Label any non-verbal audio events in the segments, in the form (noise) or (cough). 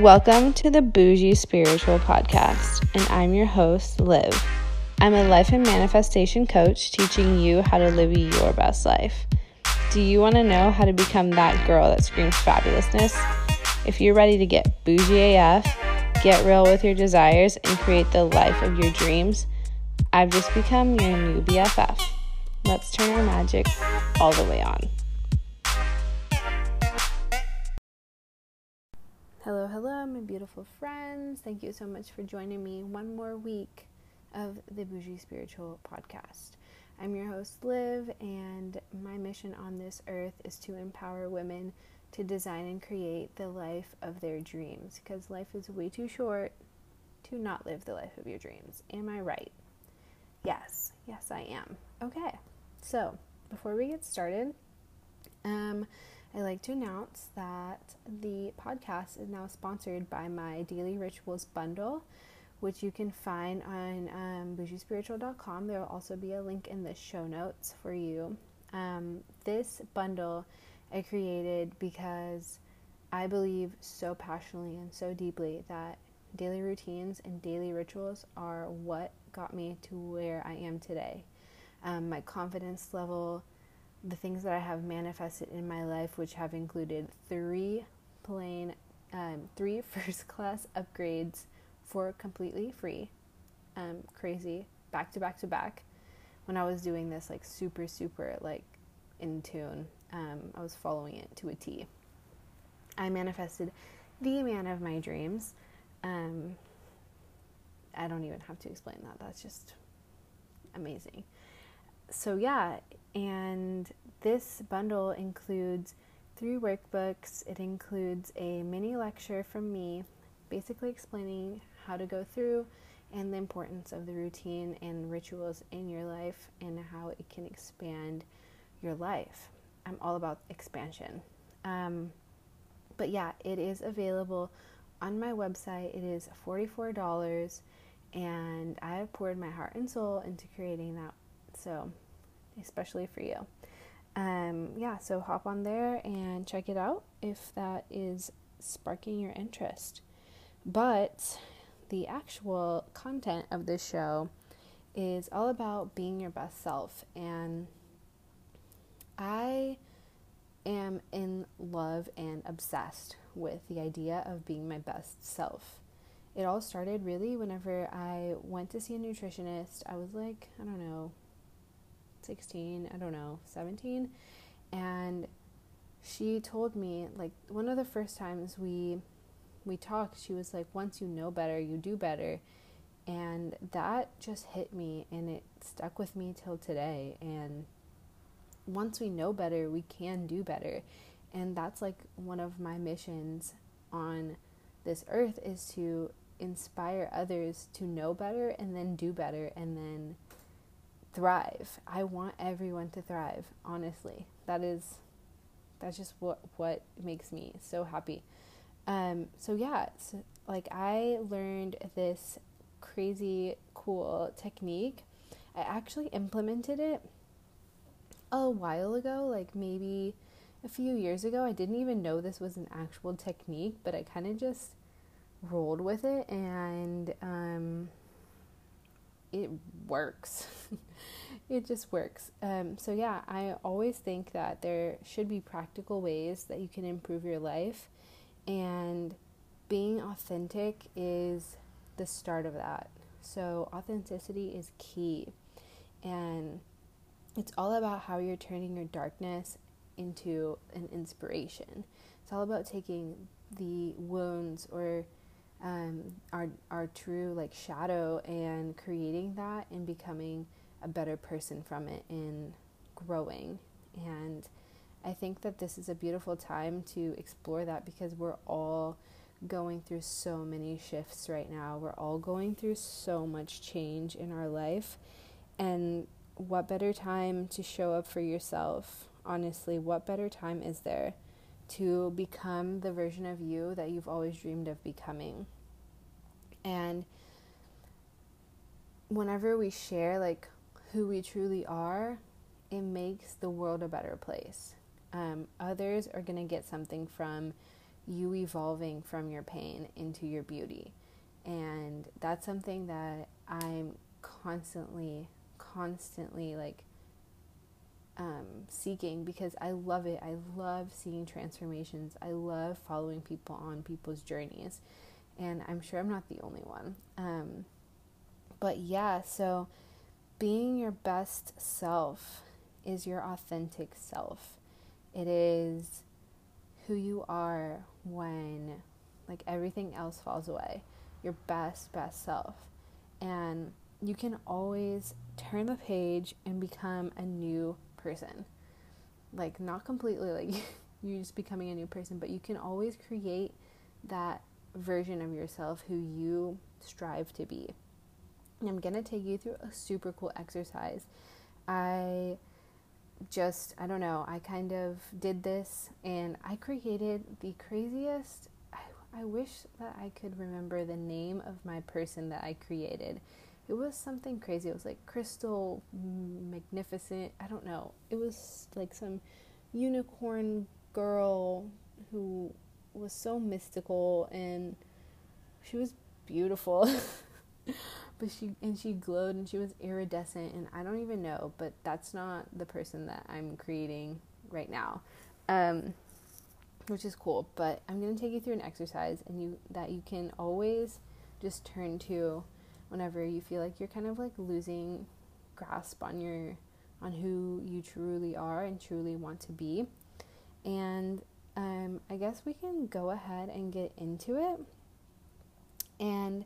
Welcome to the Bougie Spiritual Podcast, and I'm your host, Liv. I'm a life and manifestation coach teaching you how to live your best life. Do you want to know how to become that girl that screams fabulousness? If you're ready to get bougie AF, get real with your desires, and create the life of your dreams, I've just become your new BFF. Let's turn our magic all the way on. Hello, hello, my beautiful friends. Thank you so much for joining me one more week of the Bougie Spiritual Podcast. I'm your host, Liv, and my mission on this earth is to empower women to design and create the life of their dreams because life is way too short to not live the life of your dreams. Am I right? Yes, yes, I am. Okay, so before we get started, um, I'd like to announce that the podcast is now sponsored by my Daily Rituals bundle, which you can find on um, bougiespiritual.com. There will also be a link in the show notes for you. Um, this bundle I created because I believe so passionately and so deeply that daily routines and daily rituals are what got me to where I am today. Um, my confidence level the things that I have manifested in my life, which have included three plane, um, three (laughs) first class upgrades for completely free. Um, crazy, back to back to back. When I was doing this, like super, super, like in tune, um, I was following it to a T. I manifested the man of my dreams. Um, I don't even have to explain that. That's just amazing. So, yeah, and this bundle includes three workbooks. It includes a mini lecture from me, basically explaining how to go through and the importance of the routine and rituals in your life and how it can expand your life. I'm all about expansion. Um, but yeah, it is available on my website. It is $44 and I have poured my heart and soul into creating that. So especially for you. Um, yeah, so hop on there and check it out if that is sparking your interest. But the actual content of this show is all about being your best self. And I am in love and obsessed with the idea of being my best self. It all started really whenever I went to see a nutritionist. I was like, I don't know, 16, I don't know, 17. And she told me like one of the first times we we talked, she was like once you know better, you do better. And that just hit me and it stuck with me till today and once we know better, we can do better. And that's like one of my missions on this earth is to inspire others to know better and then do better and then thrive. I want everyone to thrive, honestly. That is that's just what what makes me so happy. Um so yeah, so, like I learned this crazy cool technique. I actually implemented it a while ago, like maybe a few years ago. I didn't even know this was an actual technique, but I kind of just rolled with it and um it works. (laughs) it just works. Um, so, yeah, I always think that there should be practical ways that you can improve your life, and being authentic is the start of that. So, authenticity is key, and it's all about how you're turning your darkness into an inspiration. It's all about taking the wounds or um, our our true like shadow and creating that and becoming a better person from it and growing and I think that this is a beautiful time to explore that because we're all going through so many shifts right now. We're all going through so much change in our life. And what better time to show up for yourself? Honestly, what better time is there to become the version of you that you've always dreamed of becoming. And whenever we share like who we truly are, it makes the world a better place. Um, others are going to get something from you evolving from your pain into your beauty. And that's something that I'm constantly, constantly like um, seeking because I love it. I love seeing transformations. I love following people on people's journeys. And I'm sure I'm not the only one. Um, but yeah, so being your best self is your authentic self. It is who you are when like everything else falls away. Your best best self. And you can always turn the page and become a new person. Like, not completely like (laughs) you're just becoming a new person, but you can always create that version of yourself who you strive to be. And I'm gonna take you through a super cool exercise. I just, I don't know, I kind of did this and I created the craziest. I, I wish that I could remember the name of my person that I created it was something crazy. It was like crystal magnificent. I don't know. It was like some unicorn girl who was so mystical and she was beautiful. (laughs) but she and she glowed and she was iridescent and I don't even know, but that's not the person that I'm creating right now. Um, which is cool, but I'm going to take you through an exercise and you that you can always just turn to whenever you feel like you're kind of like losing grasp on your on who you truly are and truly want to be. And um, I guess we can go ahead and get into it. And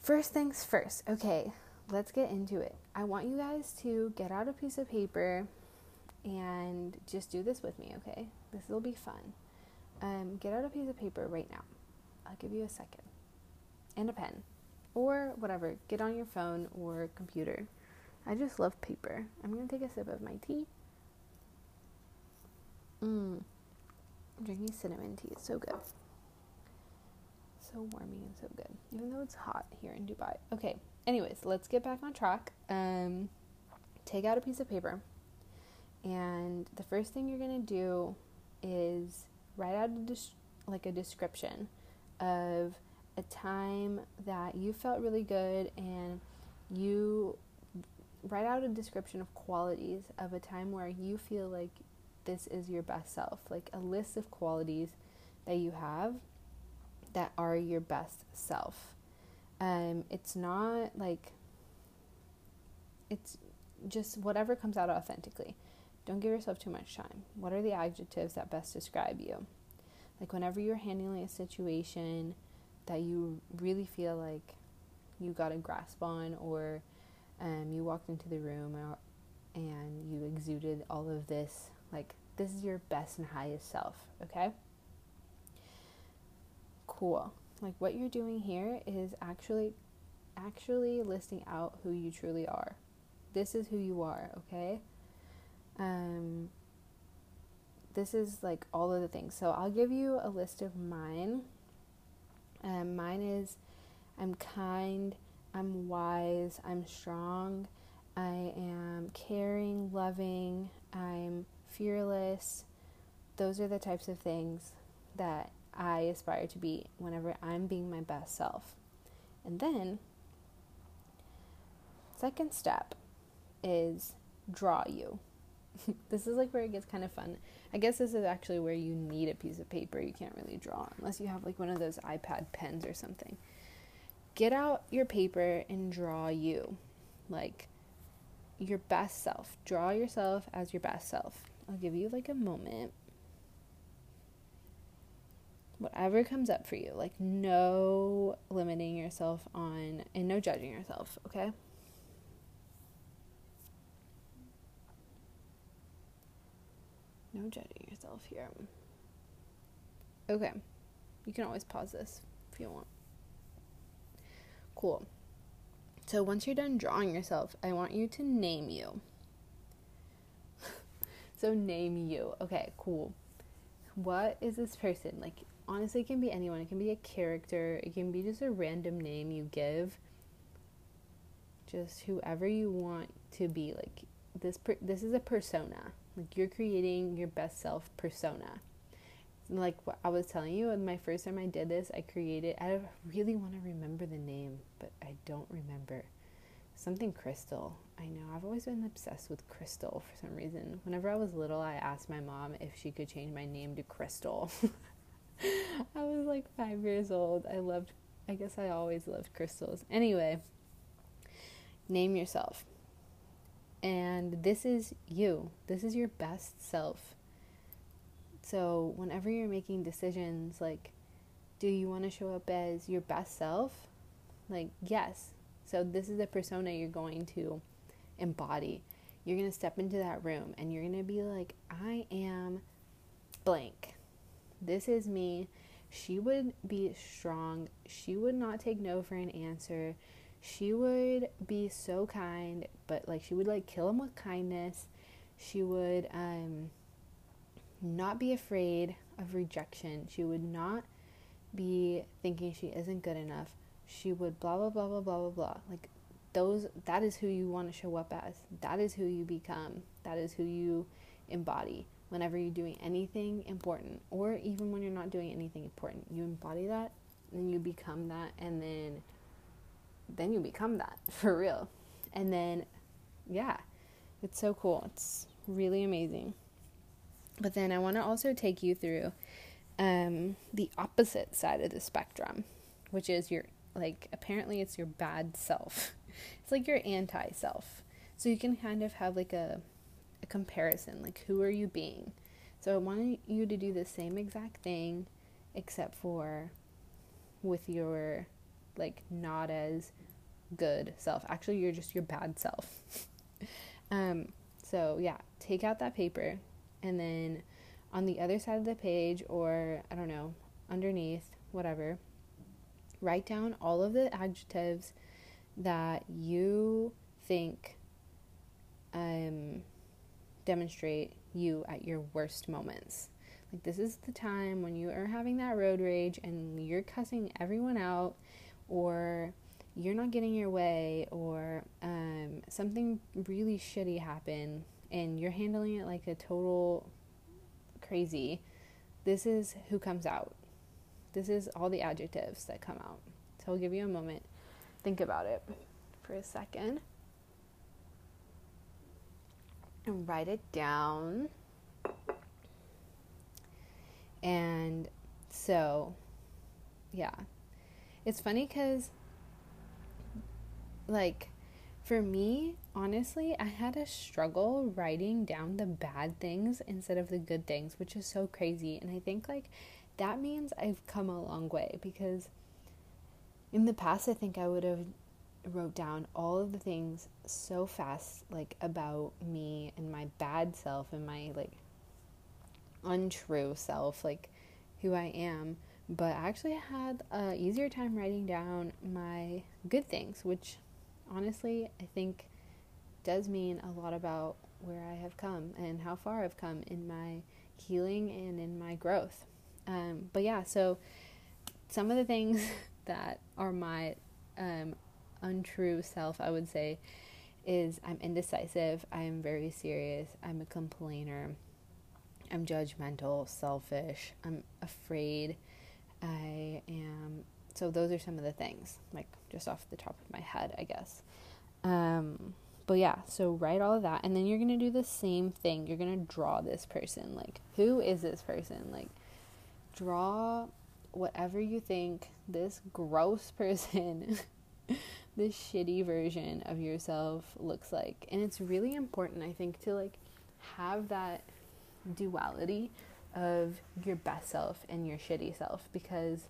first things first, okay, let's get into it. I want you guys to get out a piece of paper and just do this with me, okay? This will be fun. Um, get out a piece of paper right now. I'll give you a second. And a pen or whatever. Get on your phone or computer. I just love paper. I'm gonna take a sip of my tea. Mmm. Drinking cinnamon tea. It's so good. So warming and so good. Even though it's hot here in Dubai. Okay. Anyways, let's get back on track. Um, take out a piece of paper. And the first thing you're gonna do is write out a des- like a description of a time that you felt really good and you write out a description of qualities of a time where you feel like this is your best self, like a list of qualities that you have that are your best self. Um, it's not like it's just whatever comes out authentically. Don't give yourself too much time. What are the adjectives that best describe you? Like whenever you're handling a situation, that you really feel like you got a grasp on, or um, you walked into the room and you exuded all of this. Like, this is your best and highest self, okay? Cool. Like, what you're doing here is actually actually listing out who you truly are. This is who you are, okay? Um, this is like all of the things. So I'll give you a list of mine um, mine is I'm kind, I'm wise, I'm strong, I am caring, loving, I'm fearless. Those are the types of things that I aspire to be whenever I'm being my best self. And then, second step is draw you. (laughs) this is like where it gets kind of fun. I guess this is actually where you need a piece of paper. You can't really draw unless you have like one of those iPad pens or something. Get out your paper and draw you. Like your best self. Draw yourself as your best self. I'll give you like a moment. Whatever comes up for you, like no limiting yourself on and no judging yourself, okay? No judging yourself here. Okay. You can always pause this if you want. Cool. So once you're done drawing yourself, I want you to name you. (laughs) so name you. Okay, cool. What is this person? Like honestly it can be anyone. It can be a character, it can be just a random name you give. Just whoever you want to be like this per- this is a persona. Like you're creating your best self persona. like what I was telling you, my first time I did this, I created. I really want to remember the name, but I don't remember. Something crystal. I know. I've always been obsessed with crystal for some reason. Whenever I was little, I asked my mom if she could change my name to Crystal. (laughs) I was like five years old. I loved. I guess I always loved crystals. Anyway, name yourself. And this is you. This is your best self so, whenever you're making decisions, like, do you want to show up as your best self? Like, yes. So, this is the persona you're going to embody. You're going to step into that room and you're going to be like, I am blank. This is me. She would be strong. She would not take no for an answer. She would be so kind, but like she would like kill him with kindness. She would um not be afraid of rejection. She would not be thinking she isn't good enough. She would blah blah blah blah blah blah blah. Like those that is who you want to show up as. That is who you become. That is who you embody whenever you're doing anything important or even when you're not doing anything important. You embody that and you become that and then then you become that (laughs) for real. And then yeah, it's so cool. It's really amazing. But then I want to also take you through um, the opposite side of the spectrum, which is your, like, apparently it's your bad self. (laughs) It's like your anti self. So you can kind of have like a, a comparison, like, who are you being? So I want you to do the same exact thing, except for with your, like, not as good self. Actually, you're just your bad self. (laughs) um, so yeah, take out that paper, and then on the other side of the page, or I don't know, underneath, whatever, write down all of the adjectives that you think um, demonstrate you at your worst moments. Like, this is the time when you are having that road rage and you're cussing everyone out, or you're not getting your way, or um, something really shitty happened and you're handling it like a total crazy, this is who comes out. This is all the adjectives that come out. So I'll give you a moment. Think about it for a second. And write it down. And so, yeah. It's funny because, like, for me, honestly, I had a struggle writing down the bad things instead of the good things, which is so crazy. And I think like that means I've come a long way because in the past I think I would have wrote down all of the things so fast like about me and my bad self and my like untrue self, like who I am. But I actually had a easier time writing down my good things, which honestly, I think does mean a lot about where I have come and how far I've come in my healing and in my growth. Um, but yeah, so some of the things (laughs) that are my um, untrue self, I would say, is I'm indecisive, I'm very serious, I'm a complainer, I'm judgmental, selfish, I'm afraid, I am so those are some of the things, like just off the top of my head, I guess. Um, but yeah, so write all of that, and then you're gonna do the same thing. You're gonna draw this person. Like, who is this person? Like, draw whatever you think this gross person, (laughs) this shitty version of yourself looks like. And it's really important, I think, to like have that duality of your best self and your shitty self because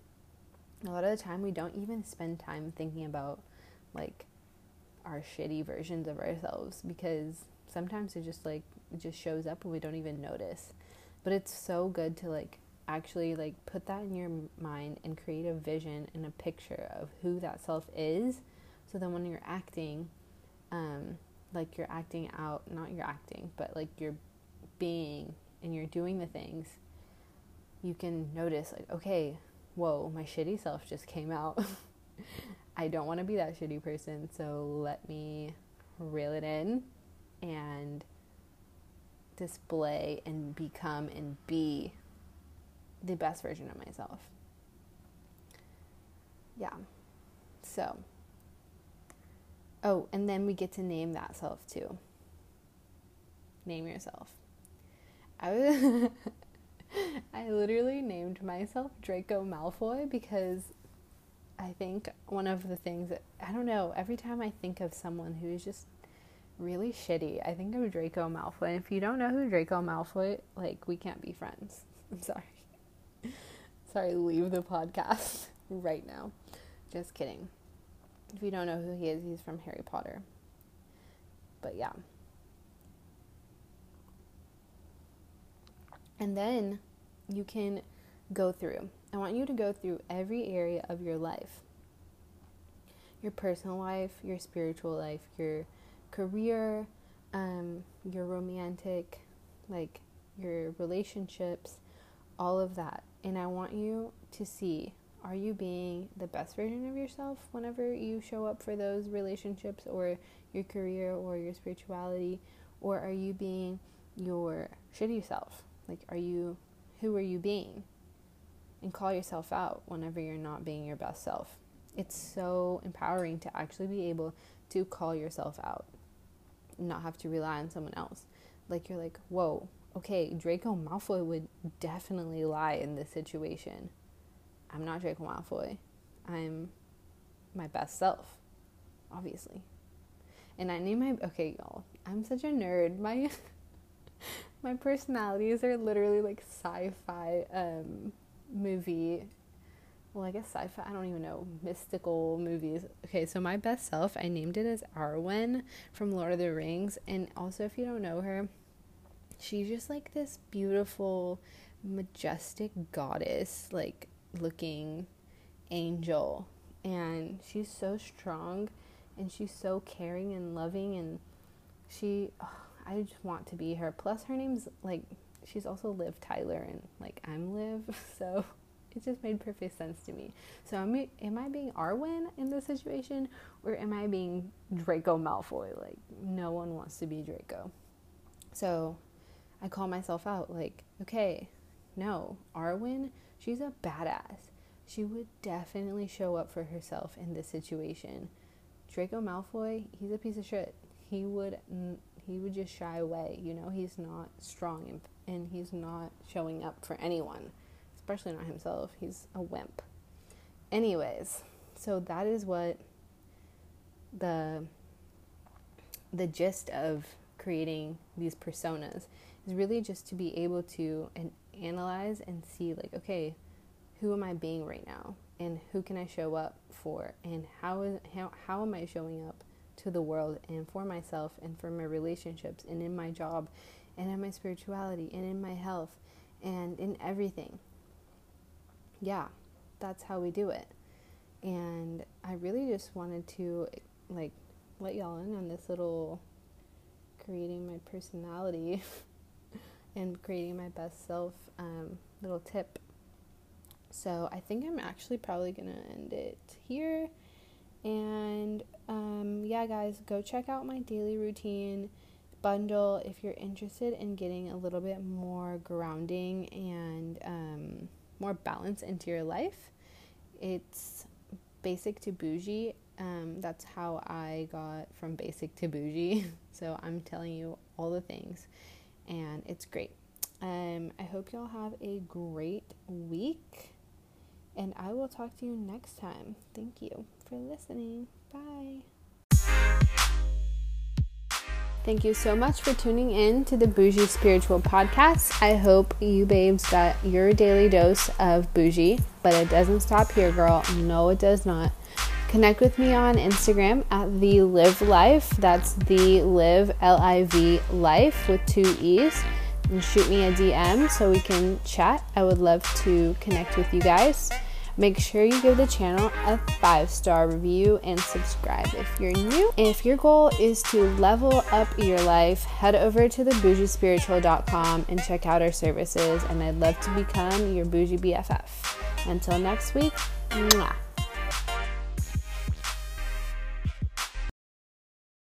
a lot of the time we don't even spend time thinking about like our shitty versions of ourselves because sometimes it just like it just shows up and we don't even notice. But it's so good to like actually like put that in your mind and create a vision and a picture of who that self is. So then when you're acting um like you're acting out not you're acting but like you're being and you're doing the things you can notice like okay whoa, my shitty self just came out. (laughs) I don't want to be that shitty person, so let me reel it in and display and become and be the best version of myself. Yeah. So, oh, and then we get to name that self too. Name yourself. I was (laughs) I literally named myself Draco Malfoy because I think one of the things that I don't know, every time I think of someone who is just really shitty, I think of Draco Malfoy. And if you don't know who Draco Malfoy, like we can't be friends. (laughs) I'm sorry. sorry, leave the podcast (laughs) right now. Just kidding. If you don't know who he is, he's from Harry Potter. But yeah. And then you can go through. I want you to go through every area of your life your personal life, your spiritual life, your career, um, your romantic, like your relationships, all of that. And I want you to see are you being the best version of yourself whenever you show up for those relationships or your career or your spirituality? Or are you being your shitty self? Like, are you, who are you being? And call yourself out whenever you're not being your best self. It's so empowering to actually be able to call yourself out, and not have to rely on someone else. Like, you're like, whoa, okay, Draco Malfoy would definitely lie in this situation I'm not Draco Malfoy. I'm my best self, obviously. And I name my okay, y'all. I'm such a nerd. My (laughs) (laughs) my personalities are literally like sci-fi um, movie. Well, I guess sci-fi. I don't even know mystical movies. Okay, so my best self, I named it as Arwen from Lord of the Rings. And also, if you don't know her, she's just like this beautiful, majestic goddess, like looking angel and she's so strong and she's so caring and loving and she oh, I just want to be her plus her name's like she's also Liv Tyler and like I'm Liv (laughs) so it just made perfect sense to me so am I, am I being Arwen in this situation or am I being Draco Malfoy like no one wants to be Draco so I call myself out like okay no Arwen she's a badass. She would definitely show up for herself in this situation. Draco Malfoy, he's a piece of shit. He would he would just shy away, you know? He's not strong and, and he's not showing up for anyone, especially not himself. He's a wimp. Anyways, so that is what the the gist of creating these personas is really just to be able to and analyze and see like okay who am i being right now and who can i show up for and how is how, how am i showing up to the world and for myself and for my relationships and in my job and in my spirituality and in my health and in everything yeah that's how we do it and i really just wanted to like let y'all in on this little creating my personality (laughs) and creating my best self um, little tip. So I think I'm actually probably gonna end it here. And um, yeah, guys, go check out my daily routine bundle if you're interested in getting a little bit more grounding and um, more balance into your life. It's basic to bougie. Um, that's how I got from basic to bougie. (laughs) so I'm telling you all the things and it's great. Um, I hope y'all have a great week, and I will talk to you next time. Thank you for listening. Bye. Thank you so much for tuning in to the Bougie Spiritual Podcast. I hope you babes got your daily dose of bougie, but it doesn't stop here, girl. No, it does not. Connect with me on Instagram at the Live Life. That's the Live L I V Life with two E's. And shoot me a DM so we can chat. I would love to connect with you guys. Make sure you give the channel a five star review and subscribe if you're new. And If your goal is to level up your life, head over to thebougiespiritual.com and check out our services. And I'd love to become your bougie BFF. Until next week, mwah.